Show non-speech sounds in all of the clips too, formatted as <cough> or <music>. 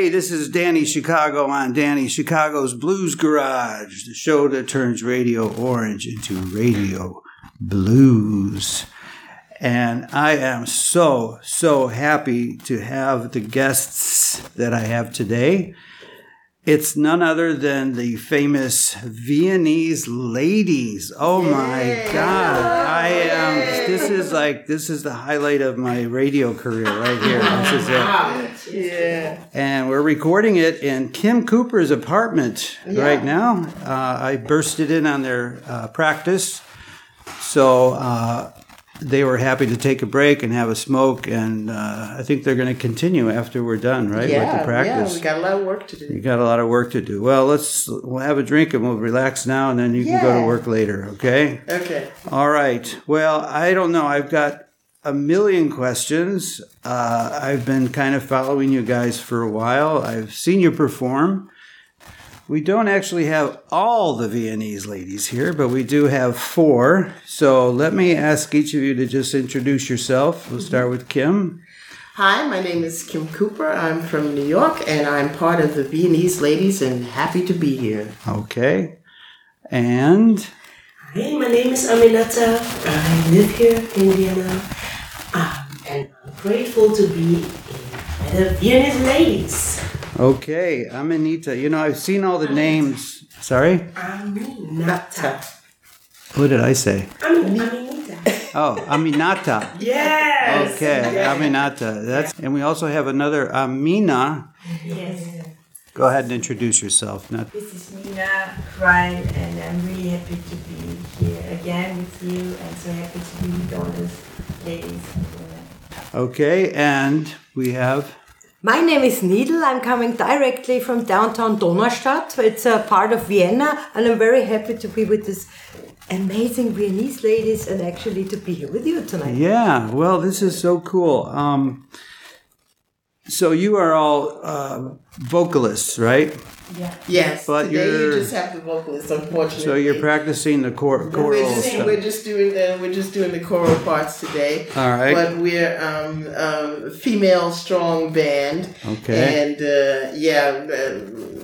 Hey, this is Danny Chicago on Danny Chicago's Blues Garage, the show that turns Radio Orange into Radio Blues. And I am so, so happy to have the guests that I have today. It's none other than the famous Viennese ladies. Oh my God. I am, this is like, this is the highlight of my radio career right here. This is it. Yeah. And we're recording it in Kim Cooper's apartment right now. Uh, I bursted in on their uh, practice. So uh, they were happy to take a break and have a smoke. And uh, I think they're going to continue after we're done, right? Yeah, with the yeah, practice. we got a lot of work to do. you got a lot of work to do. Well, let's we'll have a drink and we'll relax now, and then you can go to work later. Okay. Okay. All right. Well, I don't know. I've got a million questions. Uh, I've been kind of following you guys for a while. I've seen you perform. We don't actually have all the Viennese ladies here, but we do have four. So let me ask each of you to just introduce yourself. We'll start with Kim. Hi, my name is Kim Cooper. I'm from New York and I'm part of the Viennese Ladies and happy to be here. Okay. And Hey, my name is Aminata. I live here in Vienna. Um, and I'm grateful to be in the Viennese Ladies. Okay, I'm Anita. You know, I've seen all the names. Sorry? Aminata. What did I say? Amin- Aminata. Oh, Aminata. Yes! Okay, Aminata. That's and we also have another Amina. Yes. Go ahead and introduce yourself. Not, This is Nina Ryan, and I'm really happy to be here again with you, and so happy to be with all those ladies and okay, and we have My name is Needle. I'm coming directly from downtown Donaustadt. It's a part of Vienna, and I'm very happy to be with this amazing Viennese ladies and actually to be here with you tonight. yeah. Well, this is so cool. Um, so you are all uh, vocalists, right? Yes, But today you're- you just have the vocalist, unfortunately. So you're practicing the cor- We're just, stuff. we're just doing the we're just doing the choral parts today. All right. But we're um, um, female strong band. Okay. And uh, yeah, uh,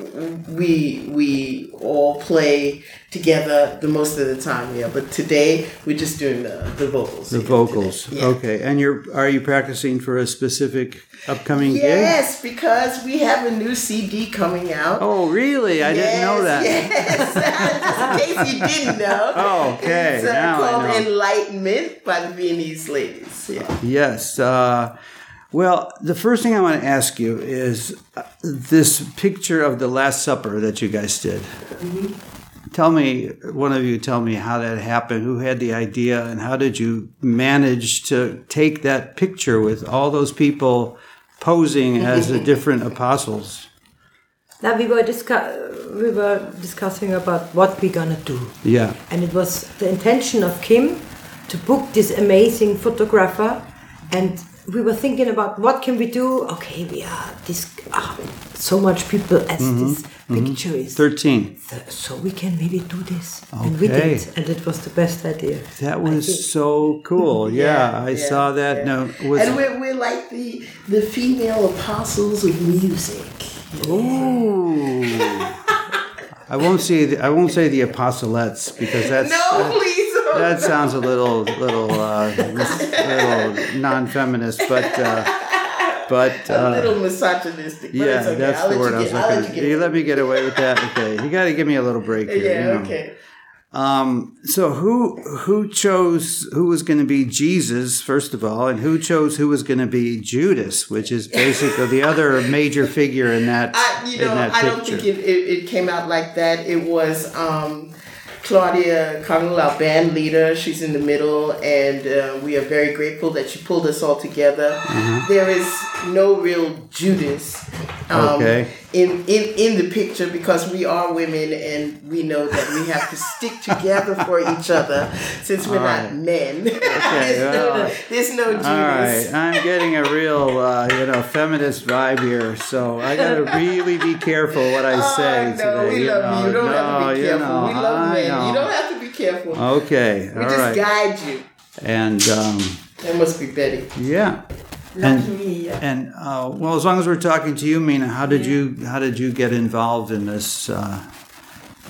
we we all play together the most of the time. Yeah. But today we're just doing the, the vocals. The vocals. Yeah. Okay, and you're are you practicing for a specific upcoming gig? Yes, because we have a new CD coming out. Oh, really? I didn't know that. Yes, <laughs> just in case you didn't know. <laughs> Oh, okay. It's uh, Now I called know. Enlightenment by the Viennese ladies. Yeah. Yes. Uh, well, the first thing I want to ask you is uh, this picture of the Last Supper that you guys did. Tell me, one of you, tell me how that happened. Who had the idea, and how did you manage to take that picture with all those people posing as the <laughs> different apostles? Now we were discu- we were discussing about what we're gonna do, Yeah. and it was the intention of Kim to book this amazing photographer, and we were thinking about what can we do. Okay, we are this ah, so much people as this picture is. Thirteen. Th- so we can maybe do this and we Okay. did and it was the best idea That was so cool. <laughs> Yeah, I yeah, saw that. yeah. No, was and we're, we're like the the female apostles of music. Ooh. <laughs> I won't say the, I won't say the apostolates because that's No, please. That sounds a little little uh, little non-feminist, but uh, but a uh, little misogynistic. Yeah, okay. that's I'll the word I was get, looking. you You, let me get away with that. Okay, you got to give me a little break here. Yeah, you know. okay. Um, so who who chose who was going to be Jesus first of all, and who chose who was going to be Judas, which is basically the other major figure in that I, you in know, that I don't think it, it, it came out like that. It was um, Claudia Connell, our band leader. She's in the middle, and uh, we are very grateful that she pulled us all together. Mm-hmm. There is no real Judas. Um, Okay. In, in, in the picture because we are women and we know that we have to stick together for each other since we're All not right. men. there's, well, no, there's no Judas. All right, I'm getting a real, uh, you know, feminist vibe here, so I gotta really be careful what I <laughs> say oh, no, today. we love you. You don't have to be no, careful. know, we love I men. know. You don't have to be careful. Okay, we all just right, guide you. and um, That must be Betty. yeah, And me. And uh, well, as long as we're talking to you, Mina, how did you how did you get involved in this uh,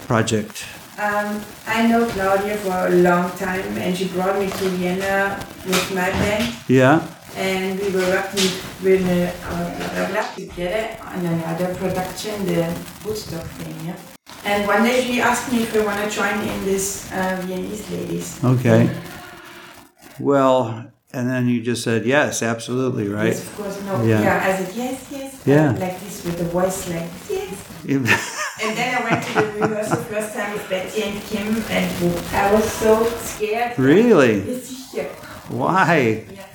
project? Um, I know Claudia for a long time, and she brought me to Vienna with my band, Yeah, and we were working with uh, together on another production, the Woodstock thing. Yeah. And one day she asked me if I want to join in this uh, Viennese ladies. okay. Well, and then you just said yes, absolutely, right? Yes, of course. No. Yeah. Yeah. I said yes, yes. Yeah. like this with the voice, like yes. <laughs> And then I went to the rehearsal first time with Betty and Kim, and I was so scared. really? Yes. Why? Yeah.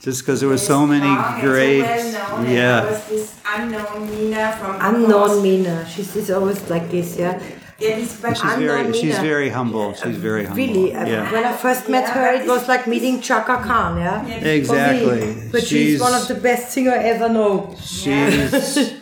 Just because there were so many ah, Strong great, So well I yeah, was this unknown Mina from Unknown Mina. She's, she's always like this, yeah. Yeah, this, but she's unknown very, she's Mina. very humble. She's very humble. Really, uh, yeah, when I first met her, it was like meeting Chaka Khan, yeah. Yeah. Me. exactly. But she's, one of the best singer I ever know. She's <laughs>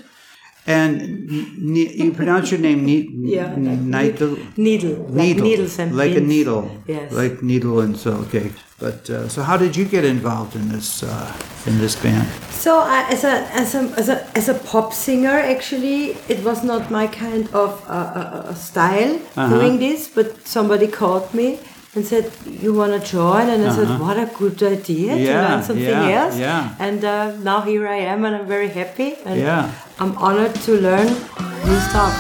and n- you pronounce your name ne- Yeah, Needle. Needle, like needles and like a needle, Yes. like needle, and so okay. But uh, so, how did you get involved in this uh, in this band? So I, as a as a as a as a pop singer, actually, it was not my kind of uh, uh, uh, style Uh-huh. doing this. But somebody called me and said, "You want to join?" And I said, "What a good idea to Uh-huh. Yeah, learn something yeah, else." yeah. And uh, now here I am, and I'm very happy. And Yeah. I'm honored to learn new stuff.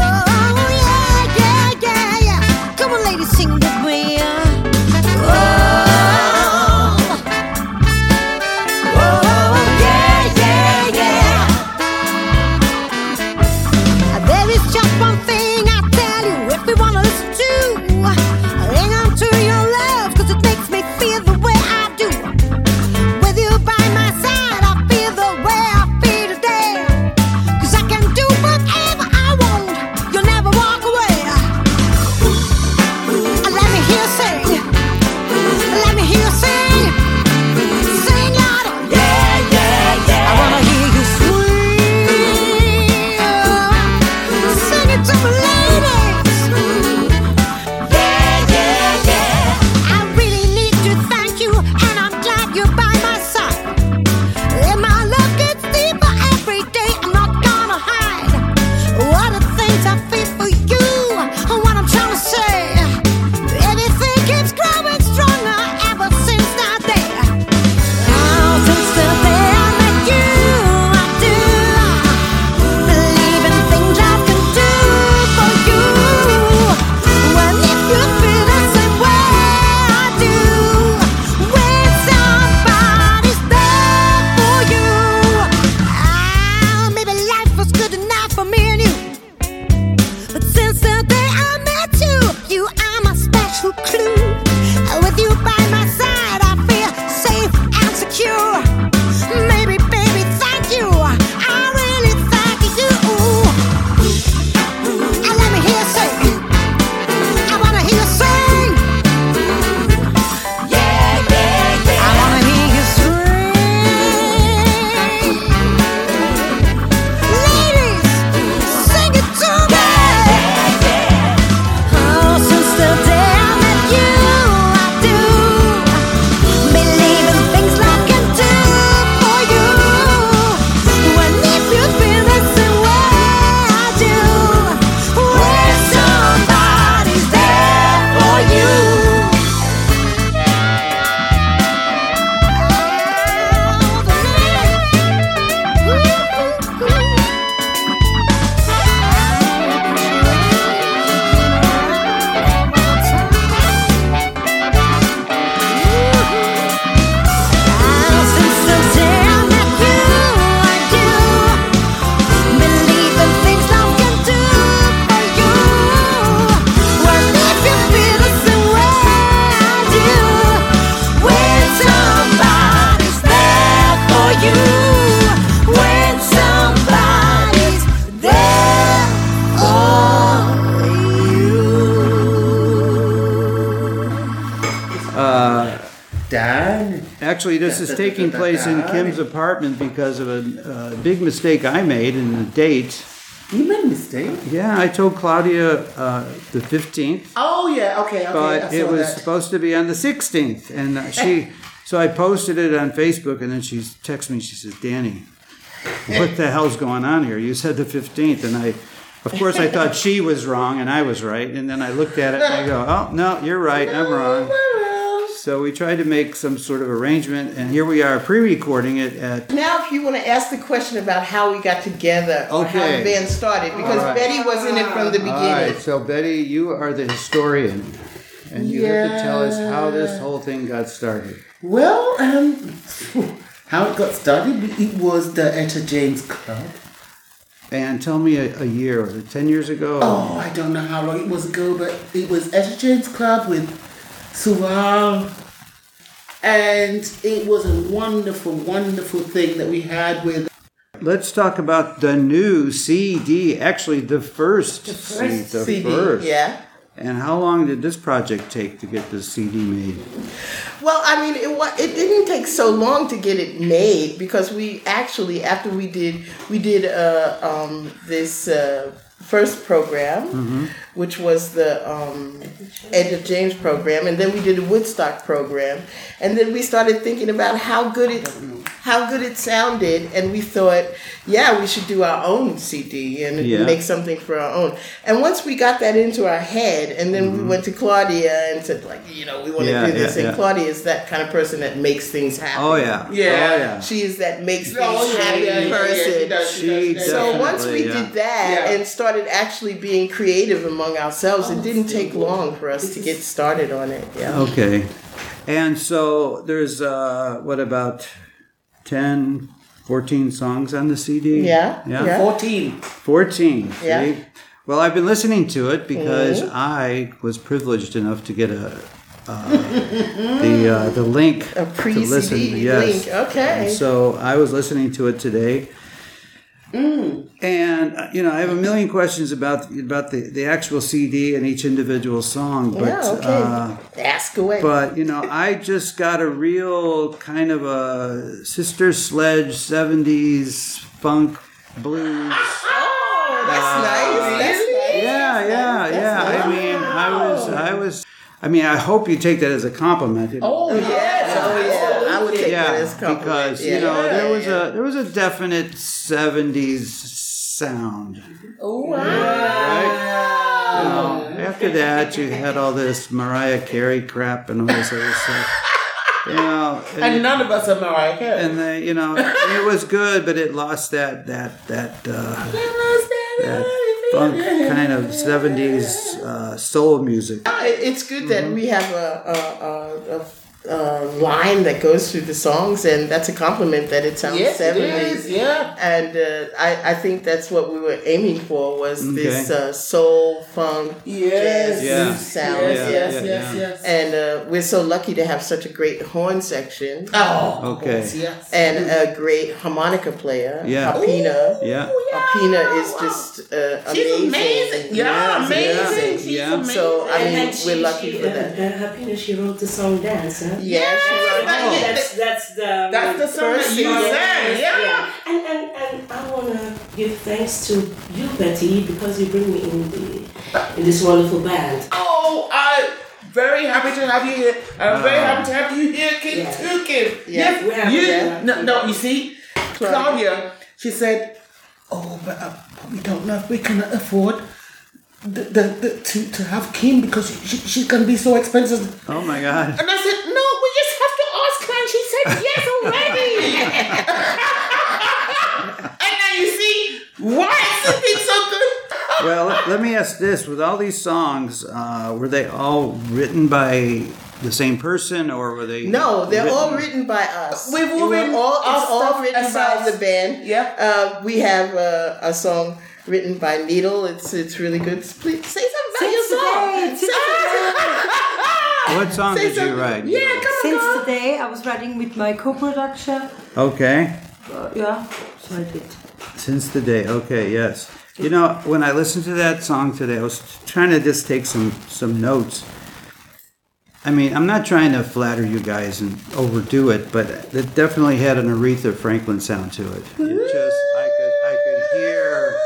Oh, yeah, yeah, yeah, yeah. Come on, ladies, sing with me. In Kim's apartment because of a uh, big mistake I made in the date. You made a mistake. Yeah, I told Claudia uh, the 15th, Oh yeah, okay, okay. But it was that. supposed to be on the 16th. And uh, she, <laughs> so I posted it on Facebook, and then she texted me. She says, "Danny, what the hell's going on here? You said the 15th." And I, of course, I thought she was wrong and I was right. And then I looked at it and I go, "Oh no, you're right. I'm wrong." <laughs> So we tried to make some sort of arrangement, and here we are pre-recording it at. Now, if you want to ask the question about how we got together or how the band started, because All right. Betty was in it from the beginning. right, so Betty, you are the historian, and you have to tell us how this whole thing got started. Well, um, <laughs> how it got started, it was the Etta James Club. And tell me a, a year, was it 10 years ago? Oh, I don't know how long it was ago, but it was Etta James Club with Suval. And it was a wonderful, wonderful thing that we had with Let's talk about the new CD, actually the first, the first the CD, first. yeah. And how long did this project take to get the CD made? Well, I mean, it it didn't take so long to get it made because we actually after we did we did uh, um, this uh, first program, which was the um, Etta James program, and then we did a Woodstock program, and then we started thinking about how good it how good it sounded, and we thought, yeah, we should do our own CD and Yeah. make something for our own. And once we got that into our head, and then we went to Claudia and said, like, you know, we want to Yeah, do this, yeah, and yeah. Claudia is that kind of person that makes things happen. Oh, yeah. Yeah. Oh, yeah. She is that makes things Oh, happen yeah, yeah, yeah, person. she does, she She does, So once we yeah. did that Yeah. and started actually being creative among ourselves, it didn't take long for us to get started on it. Yeah. Okay. And so there's, uh, what about 10, 14 songs on the CD? Yeah, Yeah. yeah. 14. 14. Yeah. See? Well, I've been listening to it because Mm-hmm. I was privileged enough to get a uh, <laughs> the uh, the link A to pre listen. Yes. link. Okay. And so I was listening to it today. And uh, you know, I have a million questions about about the, the actual CD and each individual song, but yeah, okay. uh, Ask away. but you know, I just got a real kind of a Sister Sledge '70s funk blues. oh, that's nice. That's nice. Yeah, yeah, yeah. I mean, I was, I was. I mean, I hope you take that as a compliment. Oh, yeah. I yeah, that as a compliment. because yeah. you know there was a there was a definite '70s sound. Oh, Right? You know, after that, you had all this Mariah Carey crap and all this other stuff. You know, And none of us are Mariah Carey. and they, you know, it was good, but it lost that that that uh, that funk kind of '70s uh, soul music. It- It's good Mm-hmm. that we have a, a, a, a, a line that goes through the songs, and that's a compliment that it sounds yes, it 70s. is. Yeah. And uh, I, I think that's what we were aiming for was this uh, soul funk Yes. jazz Yeah. sound. Yes, Yeah, yes, yeah, yes, yes. And uh, we're so lucky to have such a great horn section Oh, Okay. yes, yes. and a great harmonica player, Yeah. Harpina. Yeah. Harpina is just uh, She's amazing. amazing. Yeah, amazing. She's Yeah. amazing. So I mean, she- we're lucky she, for uh, that. Uh, Happiness, she wrote the song Dance, huh? Yeah, she wrote. that- Oh. That's, that's the... That's the song First that you single. sang. Yeah. And, and, and I want to give thanks to you, Betty, because you bring me in the in this wonderful band. Oh, I'm very happy to have you here. I'm very happy to have you here, Kim Yeah. too, Kim. Yeah. Yes, you. Yeah. No, no, you see, Claudia, she said, "Oh, but uh, we don't know if we can afford." The, the, the, to, to have Kim because she, she's gonna be so expensive. Oh my God. And I said, no, we just have to ask her. And she said yes already. and now you see why is the thing so good? Well, let, let me ask this: With all these songs, uh, were they all written by the same person, or were they? No, they're all written by us. We've all written all, it's all stuff written by the band. Yeah. Uh, we have uh, a song written by Needle. It's it's really good. Please say something about your song. Since What song Say did you write? Yeah, come on. Since girl. today, I was writing with my co-production. Okay. Uh, yeah, so I did. Since the day. Okay. Yes. You know, when I listened to that song today, I was trying to just take some some notes, I mean, I'm not trying to flatter you guys and overdo it, but it definitely had an Aretha Franklin sound to it. It just, I could, I could hear.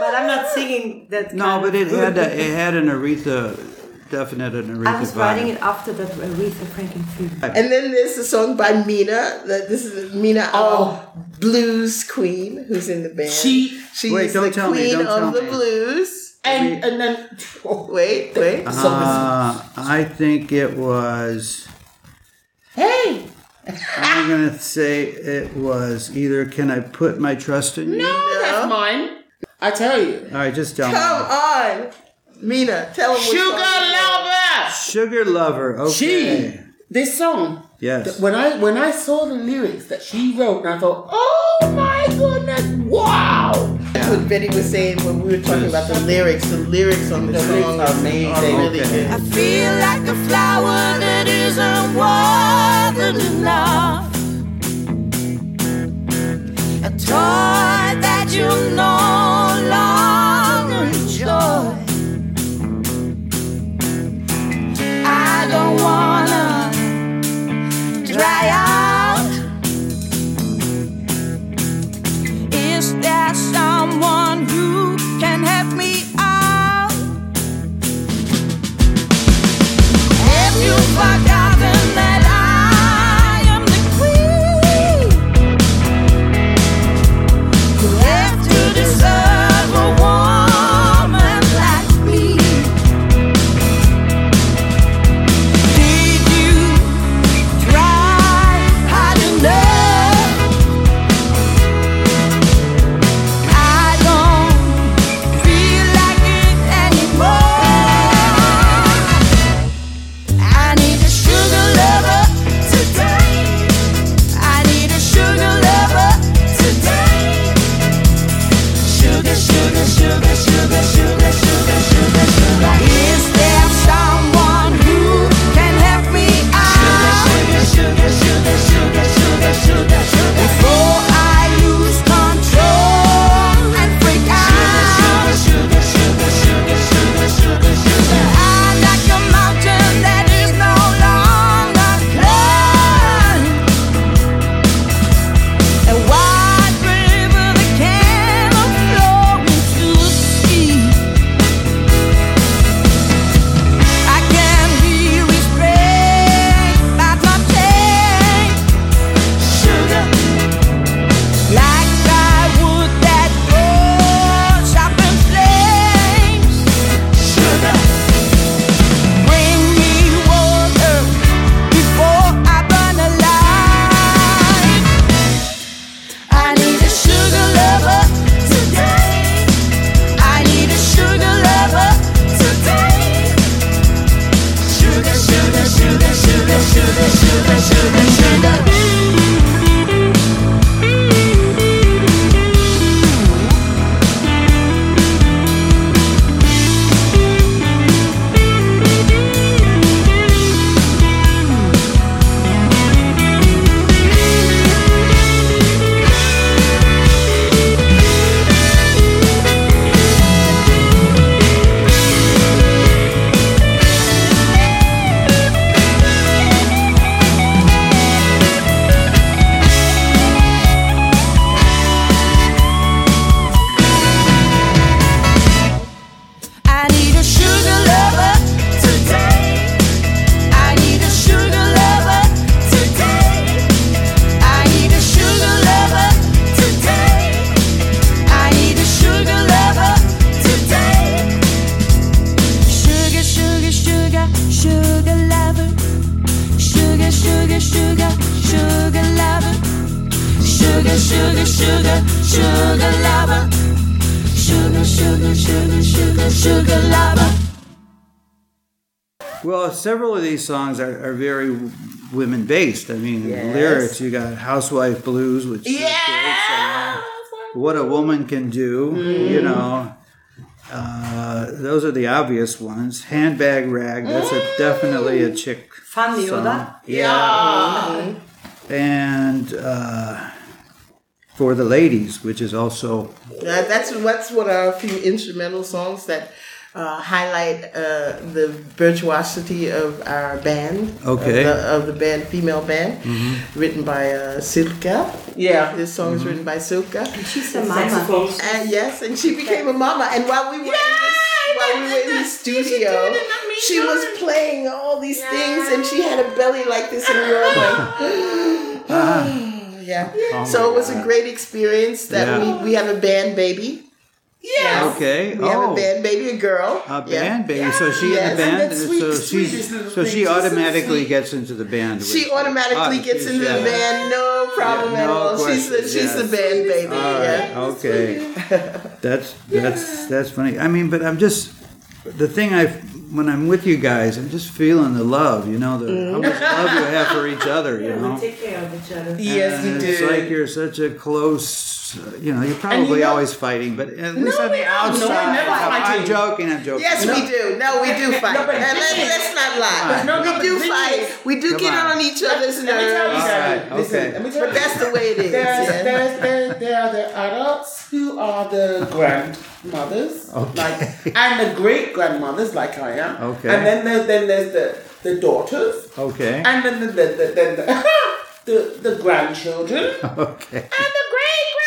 But I'm not singing that. No, kind but of- it had, a, it had an Aretha, definite an Aretha I was writing it after that Aretha Franklin film. And then there's a song by Mina. That this is Mina, Oh. oh. blues queen, who's in the band. She- she's Wait, don't the tell me, queen don't tell of the me. blues. And and then oh, <laughs> Wait, wait. the song is- Uh, I think it was. hey, I'm <laughs> gonna say it was either "Can I Put My Trust in You"? no, that's mine. I tell you, All right, just tell Come me. on, Mina. Tell them. sugar lover. Sugar Lover. Okay. She this song. Yes. th- When I when I saw the lyrics that she wrote, and I thought, oh my goodness, wow. That's what Betty was saying when we were talking about the lyrics. The lyrics on the, The song are are amazing. really Okay. good. I feel like a flower that isn't watered enough. A toy that you no several of these songs are, are very women based. I mean, Yes. lyrics. You got "Housewife Blues," which song. "What a Woman Can Do." You know, uh, those are the obvious ones. "Handbag Rag." That's a, definitely a chick Funny, song. oder? Yeah. And uh, "For the Ladies," which is also That, that's that's one of our few instrumental songs that uh, highlight uh, the virtuosity of our band. Okay. Of the, of the band, female band, written by uh, Silke. Yeah. This song is written by Silke. She's a mama. And yes, and she became a mama. And while we were in this, while we were in the studio, she was playing all these things, and she had a belly like this, and we were like, yeah. Oh so it was a great experience. That Yeah. we we have a band baby. Yes. Okay. We have oh. a band baby, a girl. A Yeah. band baby. So she in Yes. the band. that sweet, so sweetest she's so she automatically sweet. gets into the band. She automatically Ah, gets she's- into the band, no problem Yeah, at no all. she's the, question, she's the band baby. All right. Yeah. Okay. <laughs> That's that's that's funny. I mean, but I'm just the thing I when I'm with you guys, I'm just feeling the love. You know, the how much love you have for each other. <laughs> You Yeah, know. we take care of each other. Yes, And we It's do. like you're such a close. Uh, You know, you're probably know- always fighting, but at least No, on the we don't. No, outside, we're never I'm- I'm joking. I'm joking. Yes, we do. No, we do <laughs> fight. No, but let, thing is- let's not lie. No, no, we but do fight. is- we do get on. on each other's Let me tell you nerves. All something. right, Listen, okay. tell But you that's the way it is. There's, yeah. there's, there, there are the adults who are the <laughs> grandmothers, Okay. like, and the great grandmothers, like I am. Okay. And then there's then there's the the daughters, Okay. and then the the the, then the, <laughs> the, the grandchildren, and the great grandchildren. Yes,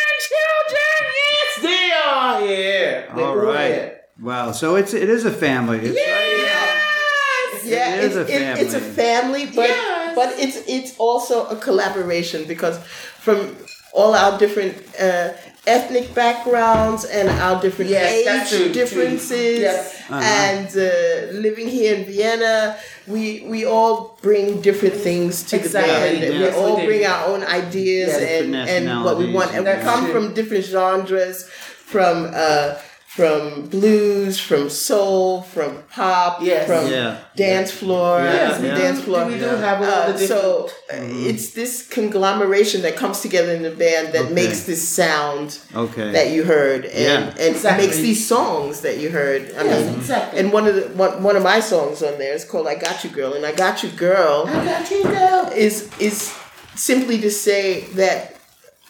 they are here. They're All all right. here. Wow. So it's it is a family. It's Yes. yeah, It is it's, a it- it's a family, but Yes. but it's it's also a collaboration because from all our different uh, ethnic backgrounds and our different Yes, that's true, age too. differences, Yes. and uh, living here in Vienna, we we all bring different things to Exactly, the band. and yes, we all we bring our own ideas Yes, and and what we want, and we come true. from different genres, from. Uh, from blues, from soul, from pop, Yes. from Yeah. dance floor, Yeah, the yeah. dance floor. We do Yeah. have all Uh, the different. so uh, it's this conglomeration that comes together in the band that Okay. makes this sound Okay. that you heard, and Yeah. and Exactly. makes these songs that you heard. I Yes, mean, exactly. and one of the one, one of my songs on there is called "I Got You, Girl," and "I Got You, Girl" I got you, girl. is is simply to say that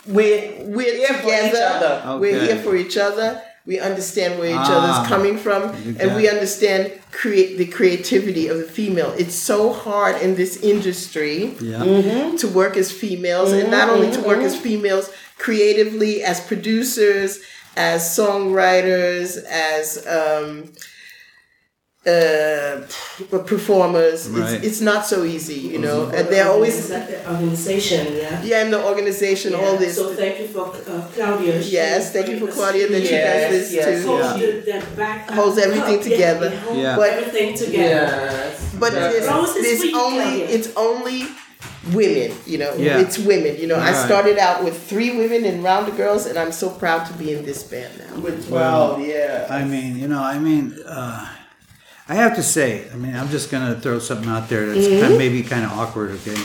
we're we're Here for each together. other. We're here for each other. We understand where each Ah. other's coming from, You and we understand create the creativity of the female. It's so hard in this industry Yeah. to work as females, and not only to work as females creatively, as producers, as songwriters, as um, uh, performers. Right. It's, it's not so easy, you know. And they're always the organization, yeah. yeah in the organization. All this. So thank you for uh, Claudia. She Yes, thank you for us Claudia that she does this yes. too. Holds Yeah. the, the back Holds everything up, together. Yeah, it holds Yeah. But- everything together. Yes. But Yeah. there's, there's only Claudia. it's only women, you know. Yeah. It's women. You know, I started out with three women in Round the Girls, and I'm so proud to be in this band now. With Well, 12, yeah. I mean, you know, I mean, uh, I have to say, I mean, I'm just gonna throw something out there that's Mm-hmm. kind of, maybe kind of awkward. Okay,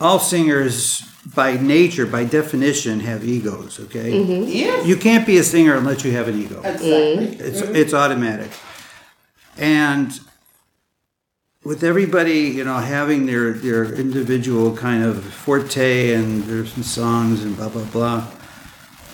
all singers, by nature, by definition, have egos. Okay, Mm-hmm. Yes. you can't be a singer unless you have an ego. Exactly. It's it's automatic, and with everybody, you know, having their their individual kind of forte and there's some songs and blah blah blah.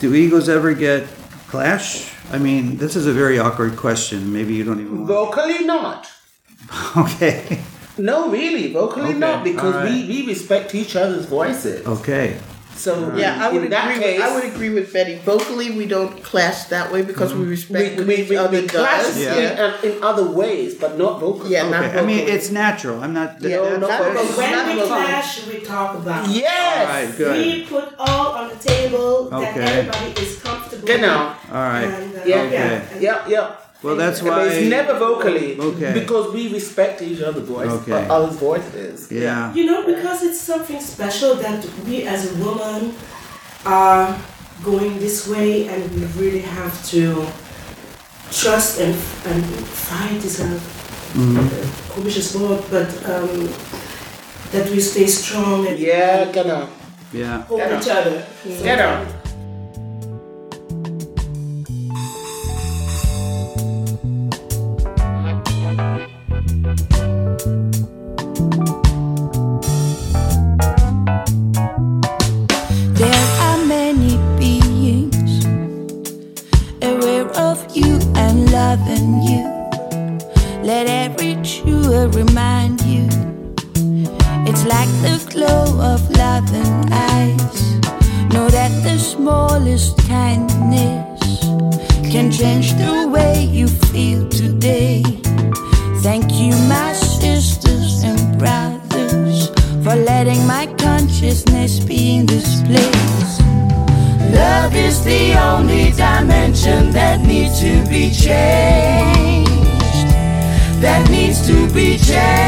Do egos ever get clash? I mean, this is a very awkward question. Maybe you don't even. Want Vocally not. <laughs> okay. No, really, vocally Okay, not, because all right. we, we respect each other's voices. Okay. So Yeah, I would in that agree. case, with, I would agree with Betty. Vocally, we don't clash that way because we we, respect we, what we, each we, other we clash. Yeah. in, uh, in other ways, but not vocally. Yeah, not Okay. I mean, it's natural. I'm not. Yeah, that's- not that's- vocally. When Not we vocally. clash, we talk about. Yes. All right. Good. We put all on the table that everybody is comfortable Genau. with. All right. And, uh, Yeah. Okay. and- Yeah, yeah. Well, that's But why. it's never vocally. Okay. Because we respect each other's voice. Okay. Other's voices. Yeah. You know, because it's something special that we as a woman are going this way and we really have to trust and, and fight is a, a komisches Wort, but um, that we stay strong and Yeah, genau. Yeah. hold Genau. each other. So- Genau. Be changed.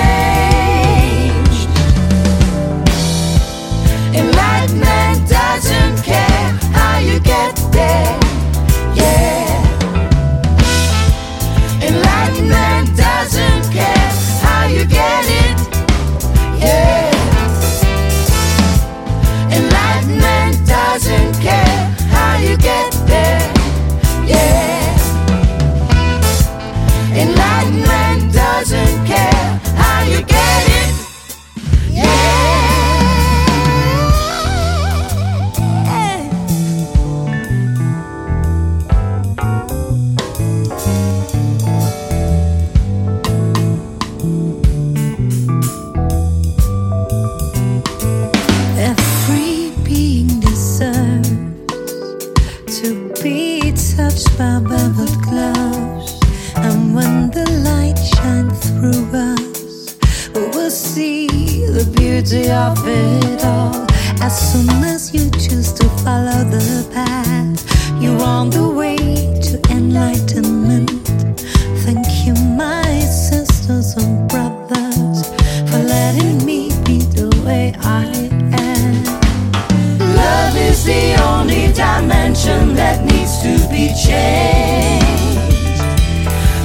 Only dimension that needs to be changed.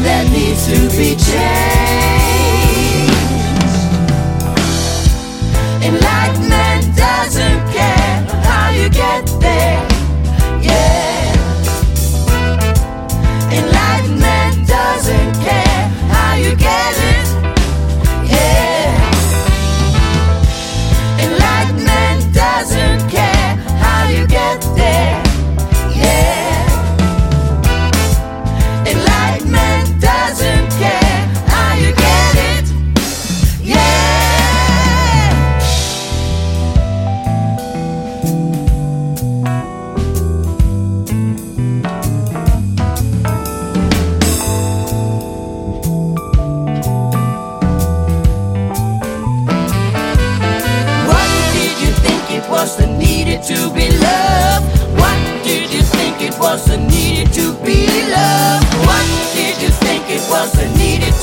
That needs to be changed. Enlightenment doesn't care how you get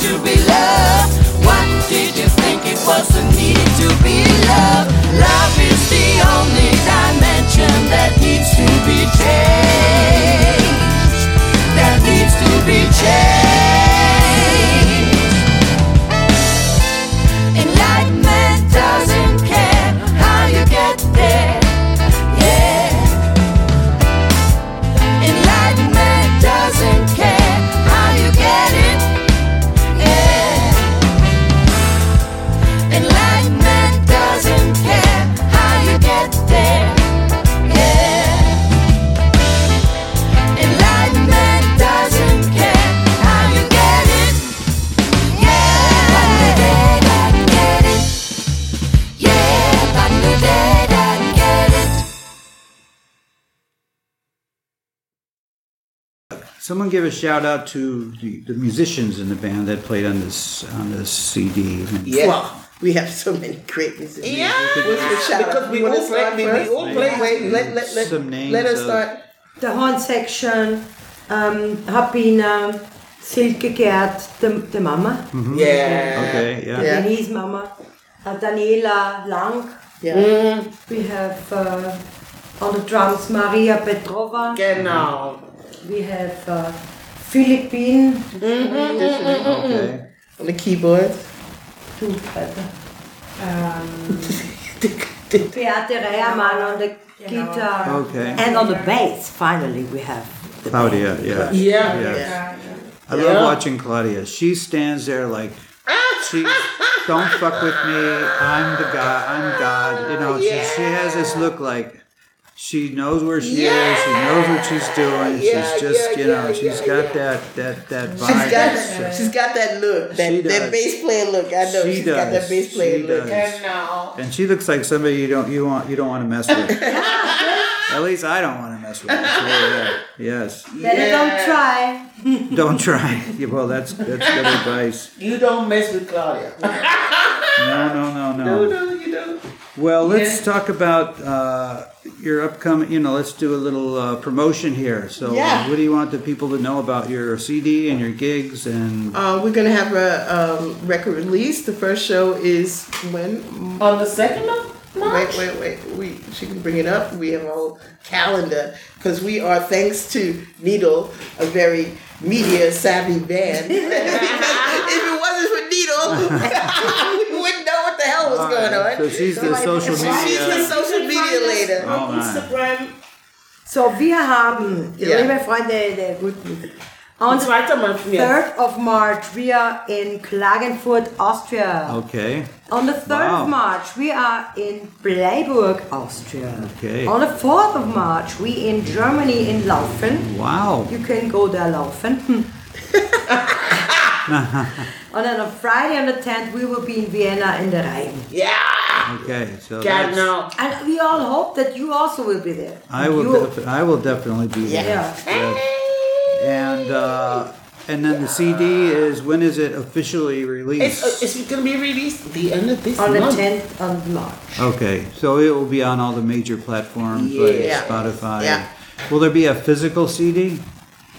to be loved? What did you think it was that needed to be loved? Love is the only dimension that needs to be changed. That needs to be changed. Someone give a shout out to the, the musicians in the band that played on this on this CD. Yeah. Well- we have so many great musicians. Yeah, What's the shout out? because we You wanna all play- start we- we all play- Wait, let, let, let, Some names let us start. The horn section, um, Habina, Silke Gerd, the, the Mama, Yeah. Okay, yeah. Yeah. Denise Mama, uh, Daniela Lang. Yeah. We have uh, on the drums Maria Petrova. Genau. We have uh, Philippine. Okay. On the keyboards. Two better. Um, <laughs> Beate Reiermann on the guitar. Okay. And on the bass, finally, we have the Claudia, yeah. Yeah. Yeah. I Yeah. love watching Claudia. She stands there like she don't fuck with me. I'm the guy. I'm God. You know, she, she has this look like she knows where she Yeah. is. She knows what she's doing. Yeah, she's just, yeah, you know, yeah, she's yeah, got yeah. that that that vibe. She's got That's- she's got that look, that, She that bass player look. I know She she's got that bass player She look. does. And now, and she looks like somebody you don't you want you don't want to mess with. <laughs> At least I don't want to mess with. her. Yes. Better don't try. <laughs> Don't try. Yeah, well, that's that's good advice. you don't mess with Claudia. No, no, no, no. no, no, you don't. Well, let's talk about uh, your upcoming. You know, let's do a little uh, promotion here. So, Yeah. what do you want the people to know about your CD and your gigs? And Uh, we're gonna have a um, record release. The first show is when On the second of March. Wait, wait, wait. We she can bring it up. We have a whole calendar because we are, thanks to Needle, a very media savvy band. because <laughs> if it wasn't for Needle, <laughs> we wouldn't know what the hell was going on. so she's the social She's the media. social media leader. Oh, On. Instagram. So wir haben, Ja. liebe Freunde der guten, on Und zweiter Mal von 3rd of March we are in Klagenfurt, Austria. Okay. On the 3rd Wow. of March we are in Bleiburg, Austria. Okay. On the 4th of March we in Germany in Laufen. Wow. You can go there laufen. <laughs> <laughs> and <laughs> then on Friday on the 10th we will be in Vienna in the Reigen. Yeah. Okay. So God, that's- no. And we all hope that you also will be there. I will. You- Def- I will definitely be there. yeah. Yes. And uh, and then the CD is when is it officially released? It's, uh, it's going to be released the end of this On the 10th of March. Okay, so it will be on all the major platforms like Yeah. Spotify. Yeah. Will there be a physical CD?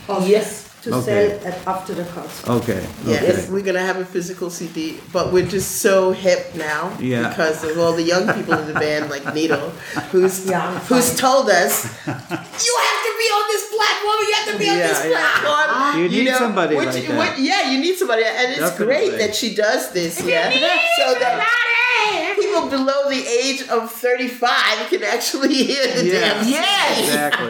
Oh, yes. To Okay. sell at, after the concert. Okay. Yes, Okay. we're gonna have a physical CD, but we're just so hip now Yeah. because of all the young people in the band, like Needle, who's Yeah, who's told us <laughs> you have to be on this platform, you have to be on Yeah, this yeah. platform. You need somebody which, like that. what- yeah, you need somebody, and it's Definitely. great that she does this. Yeah, so that people below the age of thirty-five can actually hear the dance. Yeah. damn Yes. Exactly.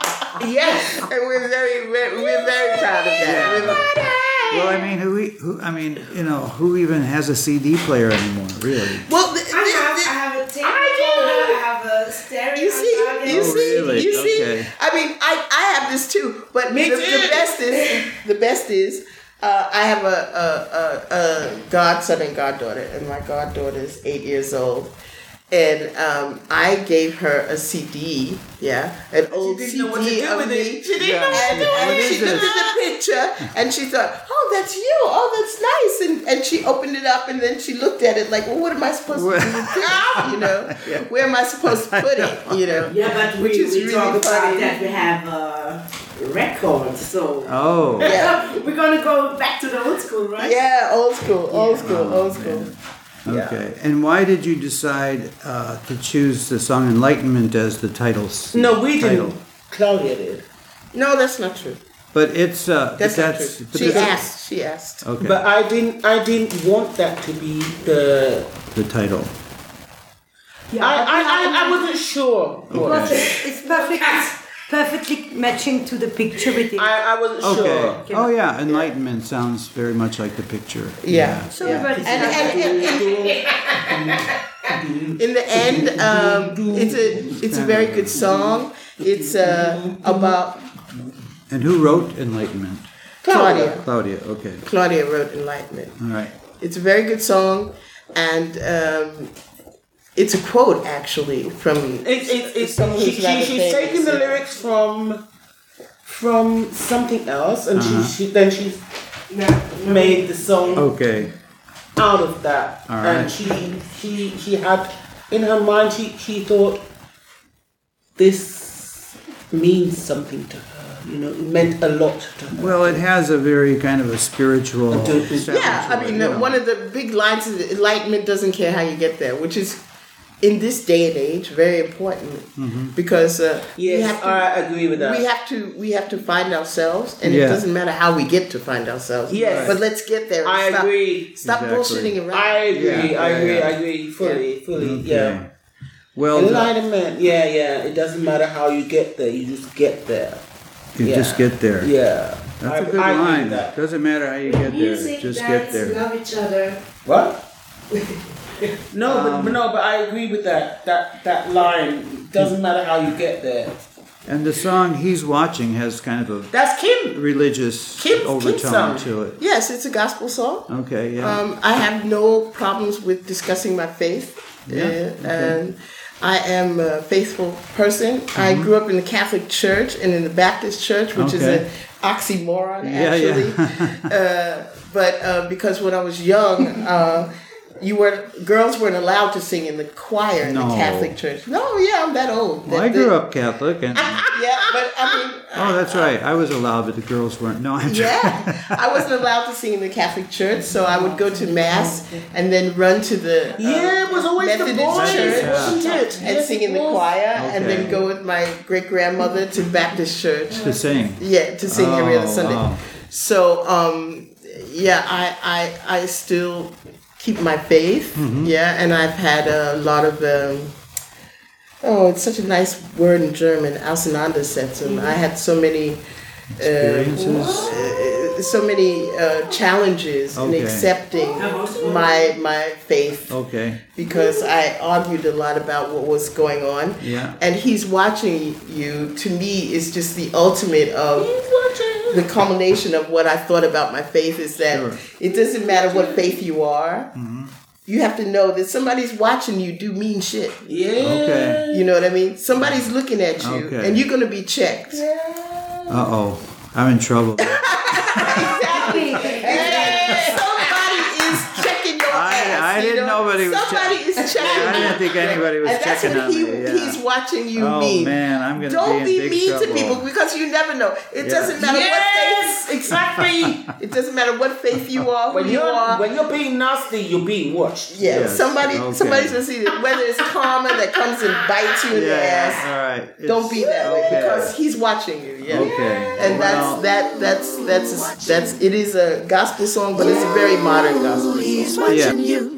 <laughs> Yes. and we're very, very we're very proud of that. We're- well, I mean, who, who? I mean, you know, who even has a CD player anymore? Really? well, th- I have, I have a tape recorder, I have a stereo. You see, you Oh, see, really? you see. Okay. I mean, I, I have this too, but Me the, the best is the best is uh, I have a, a, a, a godson and goddaughter, and my goddaughter is eight years old. And um, I gave her a CD, yeah, an old didn't CD know what to do of with me. it. She didn't Yeah. know what And, to do and What she is looked this? at the picture and she thought, "Oh, that's you. Oh, that's nice." And and she opened it up and then she looked at it like, "Well, what am I supposed to do? <laughs> You know, where am I supposed to <laughs> put it? You know." Yeah, but we, Which is we really talk about funny. that we have a record, so Oh. Yeah. <laughs> we're gonna go back to the old school, right? Yeah, old school, old school, Oh, old school. Okay. And why did you decide uh, to choose the song "Enlightenment" as the title? s- No, we title? didn't. Claudia did. No, that's not true. But it's uh, That's, but not that's true. but She that's- asked. She asked. Okay. But I didn't. I didn't want that to be the. the title. Yeah, I, I, I, I wasn't sure. Because it's, it's perfect, perfectly matching to the picture with it. I, I wasn't Okay. sure. Oh yeah, enlightenment sounds very much like the picture. Yeah. so yeah. everybody And, and, and, in the end, um, it's a it's a very good song. It's uh, about And who wrote Enlightenment? Claudia. Claudia. Okay. Claudia wrote Enlightenment. All right. It's a very good song, and um, it's a quote actually from. It's it's it's Someone she, she, she's taking taken the lyrics from from something else, and Uh-huh. she, she then she's made the song Okay. out of that. All And she she she had in her mind she she thought this means something to her. You know, it meant a lot to her. Well, it has a very kind of a spiritual. Yeah, I mean, you know. one of the big lines is enlightenment doesn't care how you get there, which is in this day and age very important Mm-hmm. because uh, we have to. I agree with that. we have to we have to find ourselves, and Yeah. it doesn't matter how we get to find ourselves. Yes. but let's get there. I stop, agree. Stop Exactly. bullshitting around. I agree. Yeah, I yeah, agree. yeah. I agree. Fully. Fully. Yeah. Okay. Well, the- Enlightenment. Yeah, yeah. It doesn't matter how you get there. You just get there. you yeah. just get there. Yeah. That's I- a good I line. that. Doesn't matter how you get there. Music, Just dance, get there. love each other. What? <laughs> <laughs> No, but, but no, but I agree with that. That that line doesn't matter how you get there. And the song he's watching has kind of a That's Kim. religious Kim- Kim overtone song. to it. Yes, it's a gospel song. Okay, yeah. Um, I have no problems with discussing my faith, Yeah, uh, okay. and I am a faithful person. I Mm-hmm. grew up in the Catholic Church and in the Baptist Church, which is an oxymoron, Yeah, actually. yeah. <laughs> uh, but uh, because when I was young, uh, you were girls weren't allowed to sing in the choir in No. the Catholic Church. No, yeah, I'm that old. well, I grew that- up Catholic, and <laughs> Yeah, but I mean, <laughs> oh, that's right. I was allowed, but the girls weren't. No, I'm yeah, <laughs> I wasn't allowed to sing in the Catholic church, so I would go to mass and then run to the uh, Yeah, it was always the Methodist boys, church wasn't and Yes, sing in the was. choir, and then go with my great grandmother to Baptist church. to sing. Yeah, to sing every other Oh, Sunday. wow. So, um, yeah, I, I, I still keep my faith. Mm-hmm. Yeah, and I've had a lot of. Um, Oh, it's such a nice word in German, Auseinandersetzung. I had so many Experiences? uh, so many uh, challenges Okay. in accepting my my faith Okay. because I argued a lot about what was going on. Yeah. And he's watching you. To me, is just the ultimate of the culmination of what I thought about my faith. Is that Sure. it doesn't matter what faith you are. Mm-hmm. You have to know that somebody's watching you do mean shit. Yeah. Okay. You know what I mean? Somebody's looking at you, Okay. and you're gonna be checked. Uh oh, I'm in trouble. <laughs> Exactly. Was Somebody check- is checking. I didn't think anybody was and that's checking what on he, me. Yeah. he's watching you Oh, mean. man, I'm gonna Don't be in be big mean trouble. to people because you never know. It Yeah. doesn't matter Yes, what faith. exactly. <laughs> It doesn't matter what faith you are, When you you're are. when you're being nasty, you're being watched. yeah, Yes, somebody, okay. somebody's gonna see that. Whether it's karma that comes and bites you in the ass, All right. don't be that way okay. because he's watching you. Yeah. Okay. And that's that. That's that's that's. It is a gospel song, but it's a very modern gospel. He's song. watching Yeah. you.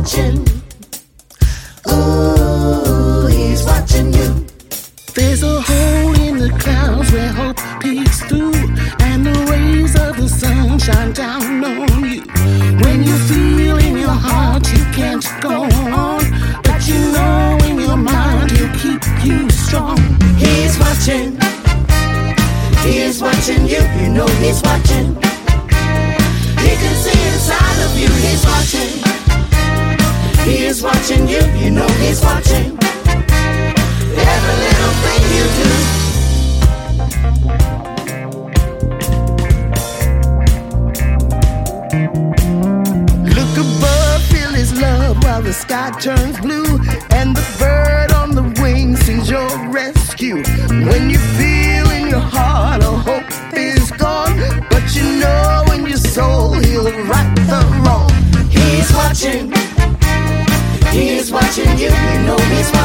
Watching. Ooh, he's watching you. There's a hole in the clouds where hope peeks through, and the rays of the sun shine down on you. When you feel in your heart you can't go on, but you know in your mind he'll keep you strong. He's watching. He's watching you. You know he's watching. He can see inside of you. He's watching. He is watching you. You know he's watching. Every little thing you do. Look above, feel his love while the sky turns blue, and the bird on the wing sings your rescue. When you feel in your heart a hope is gone, but you know in your soul he'll right the wrong. He's watching. He is watching you. You know he's watching.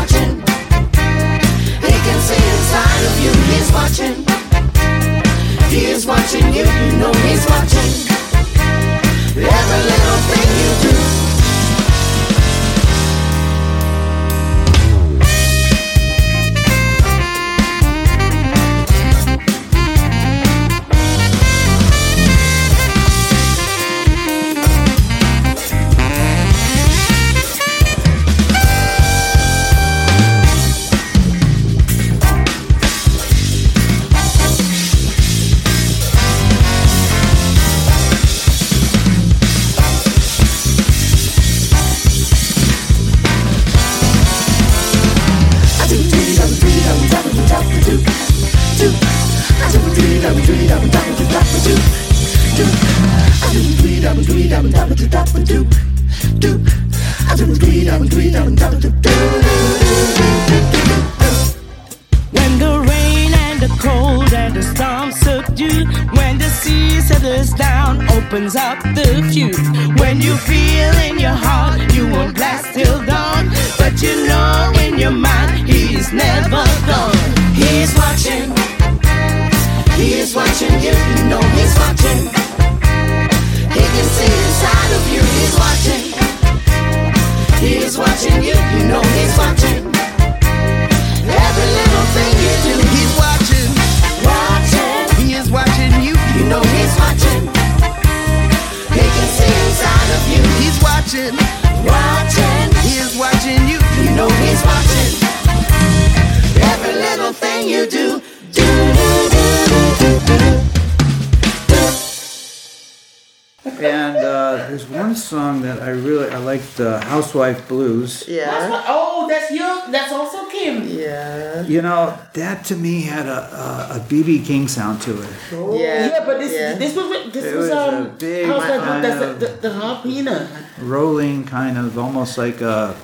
One song that I really I like, the Housewife Blues. Yeah. oh, that's you. That's also Kim. Yeah. You know, that to me had a a, a BB King sound to it. Yeah. Yeah, but this yeah. this was this It was, was a um. big how's that? kind That's of- the, the, the harpina. Rolling, kind of almost like a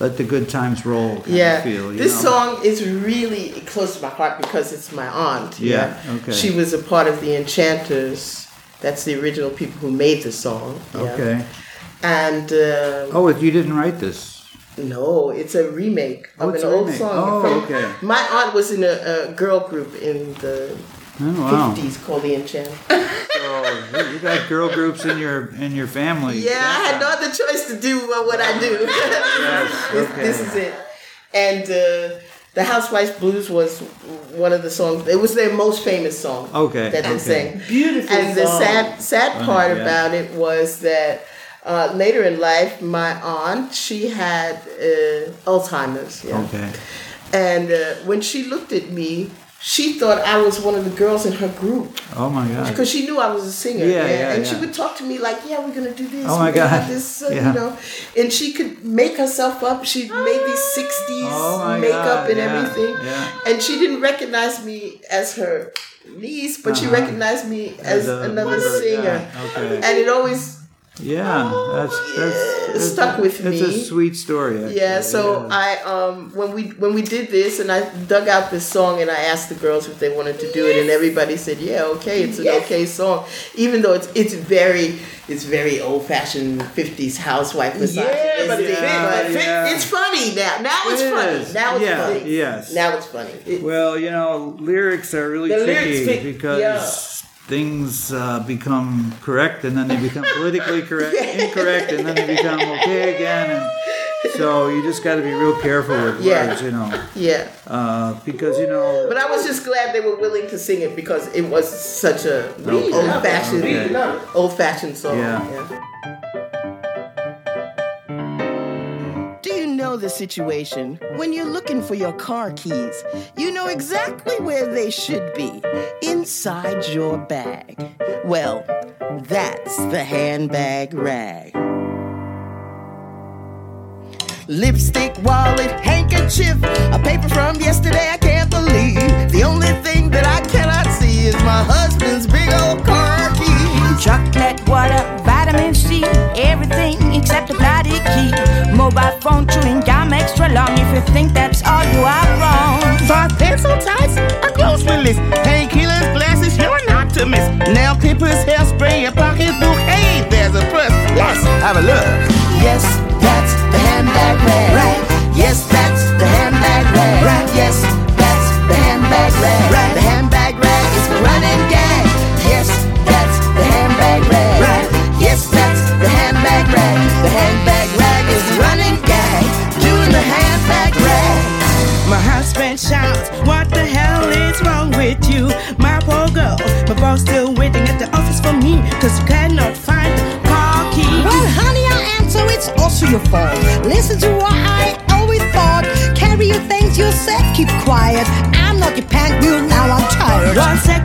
let the good times roll kind Yeah, of feel. You this know? song is really close to my heart because it's my aunt. Yeah, okay. She was a part of the Enchanters. That's the original people who made the song. yeah. Okay. And uh, Oh, you didn't write this. no, it's a remake Oh, of an old remake. song. Oh, from- okay. My aunt was in a, a girl group in the Oh wow. 50s called the Enchanters. <laughs> So you- got girl groups in your in your family. Yeah, I had no other choice to do uh, what I do. <laughs> this, okay. this is it. And uh, the Housewives Blues was one of the songs. It was their most famous song. Okay, that they okay. sang. Beautiful And the sad sad Funny, part yeah. about it was that. Uh, later in life, my aunt she had uh, Alzheimer's. Yeah. Okay. And uh, when she looked at me, she thought I was one of the girls in her group Oh my God. because she knew I was a singer. Yeah, yeah, and she would talk to me like, "Yeah, we're gonna do this. Oh my we're gonna God. This, uh, Yeah. you know." And she could make herself up. She made these '60s Oh makeup God, and yeah, everything. yeah. And she didn't recognize me as her niece, but she Uh-huh. recognized me as, a another singer. yeah, Okay. And it always Yeah, that's that's, Yeah, that's stuck with me. It's a sweet story. Actually. Yeah, so yeah. I um when we when we did this and I dug out this song and I asked the girls if they wanted to do it and everybody said yeah okay it's an okay song even though it's it's very it's very old fashioned fifties housewife Yeah, but it misogynistic, but it fit. Yeah. it's funny now now it's It funny is. now it's Yeah, funny yes. now it's funny It- Well, you know, lyrics are really tricky lyrics because yeah. Things uh, become correct and then they become politically correct, <laughs> incorrect, and then they become okay again. And so you just got to be real careful with Yeah. words, you know, yeah uh, because you know. but I was just glad they were willing to sing it because it was such a Okay. old fashioned Okay. old fashioned song Yeah. Do know the situation? When you're looking for your car keys, you know exactly where they should be inside your bag. Well, that's the handbag rag. Lipstick, wallet, handkerchief, a paper from yesterday I can't believe. The only thing that I cannot see is my husband's big old car keys. Chocolate, water, vitamin C, everything except a bloody key. Mobile phone chewing gum extra long. If you think that's all, you are wrong. Five pencil ties, a grocery list, painkillers, glasses, you're an optimist. Nail clippers, hairspray, a pocketbook. Hey, there's a purse. Let's have a look. Yes, that's the handbag rag. Cause you cannot find the car key. Well, honey, I answer it's also your fault. Listen to what I always thought. Carry your things yourself, keep quiet. I'm not your mule, now I'm tired. One second,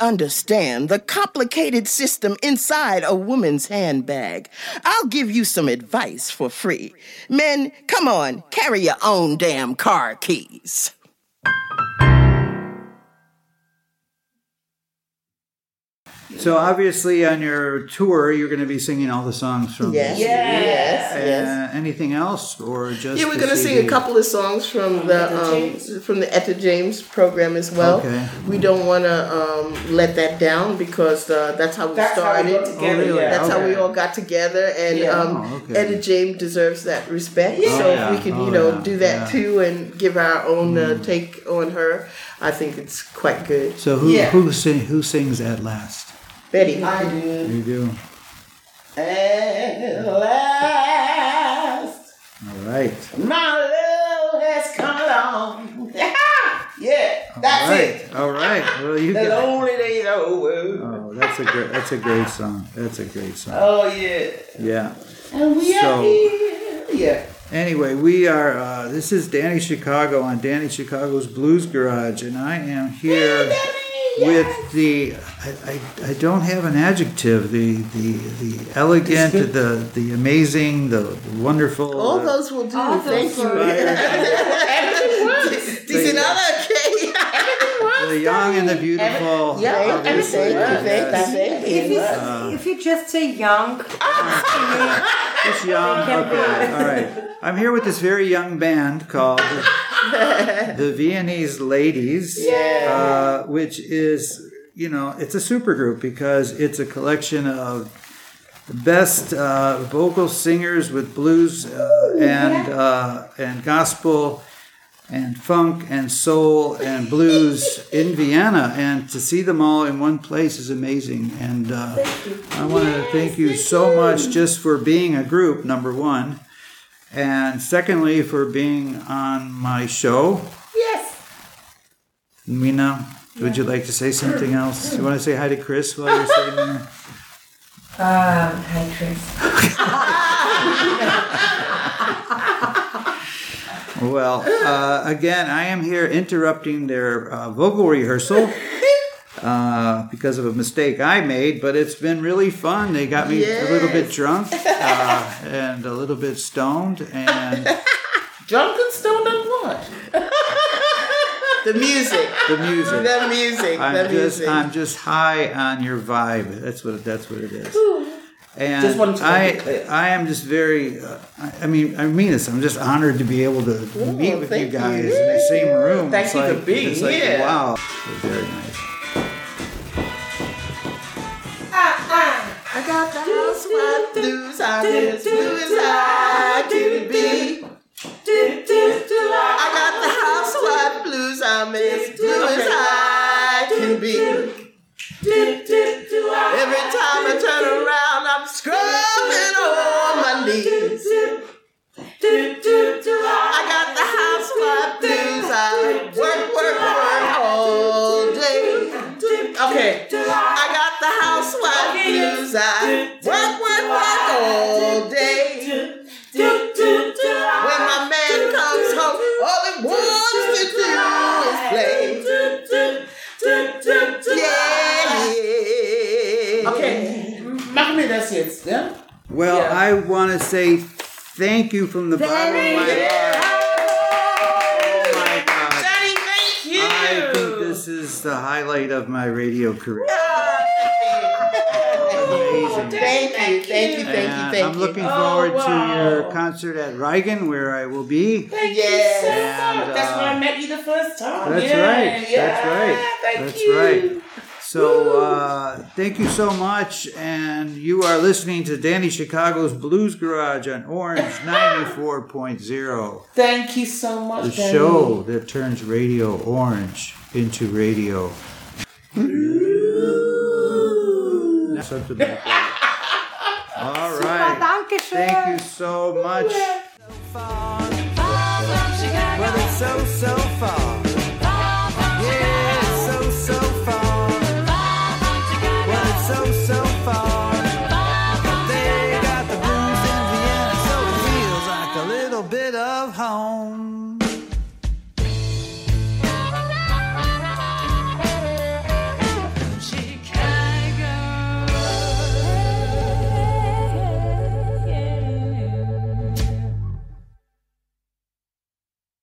understand the complicated system inside a woman's handbag. I'll give you some advice for free. Men, come on, carry your own damn car keys. So obviously on your tour, you're going to be singing all the songs from. Yes. this. Yes. Uh, yes. anything else, or just? Yeah, we're the going to sing a couple of songs from the um, from the Etta James program as well. Okay. We don't want to um, let that down because uh, that's how we That's how we started. got together, really? yeah. That's how we all got together, and Yeah. um, Oh, okay. Etta James deserves that respect. Yeah. So Oh, if we can, you Oh, know, yeah. do that Yeah. Mm. too and give our own uh, take on her, I think it's quite good. So who Yeah. who sing, who sings at last? Betty, I do. You do. At last, All right. my love has come along. <laughs> yeah, that's all right. it. All right. Well, you The got. lonely days are over. Oh, that's a great. That's a great song. That's a great song. Oh yeah, Yeah. and we So- are here. Yeah. Anyway, we are. Uh, this is Danny Chicago on Danny Chicago's Blues Garage, and I am here with the. I, I, I don't have an adjective. The the the elegant, the the amazing, the wonderful. all uh, those will do. All Thank those you. will- Dicen alla okay. The young and the beautiful. Yeah, thank you, obviously, thank you, thank yes. you, thank If you. you, if you just say young, <laughs> Just young. Okay. All right. I'm here with this very young band called <laughs> the Viennese Ladies, uh, which is, you know, it's a super group because it's a collection of the best uh, vocal singers with blues uh, and uh, and gospel and funk and soul and blues in Vienna, and to see them all in one place is amazing. And uh, I want to thank you so much just for being a group, number one, and secondly for being on my show. Yes. Mina, would you like to say something else? You want to say hi to Chris while you're sitting there? Um, <laughs> hi, Chris. <laughs> Well, uh, again, I am here interrupting their uh, vocal rehearsal uh, because of a mistake I made, but it's been really fun. They got me a little bit drunk uh, and a little bit stoned, and <laughs> Drunk and stoned on what? The music. the music. The music. I'm the just, music. I'm just high on your vibe. That's what, that's what it is. And Just wanted to I, clear. I am just very, uh, I, I mean, I mean this. I'm just honored to be able to meet with you thank you. guys in the same room. Thank it's you for like, being it's like, here. Wow, It's very nice. I got the housewife blues. I'm as blue as I can be. I got the housewife blues. I'm as blue as I can be. Every time I turn around, I'm scrubbing on my knees. I got the housewife blues. I work, work, work all day. Okay. I got the housewife blues. I work, work, work all day. Mach mir das jetzt, ja? Well, Yeah. I want to say thank you from the bottom of my heart. Oh my God. Daddy, thank you. I think this is the highlight of my radio career. Amazing. Thank you, thank you, thank you, And thank I'm you. looking Oh, forward to your concert at Reigen, where I will be. Thank Yes. you so And, much. That's uh, when I met you the first time. That's yeah, right. Yeah, That's right. Thank That's you. right. So uh, Thank you so much. And you are listening to Danny Chicago's Blues Garage on Orange <laughs> 94.0, Thank you so much. the Danny. show that turns Radio Orange into radio. Something like that. All <laughs> right. Thank you so much. Well, it's so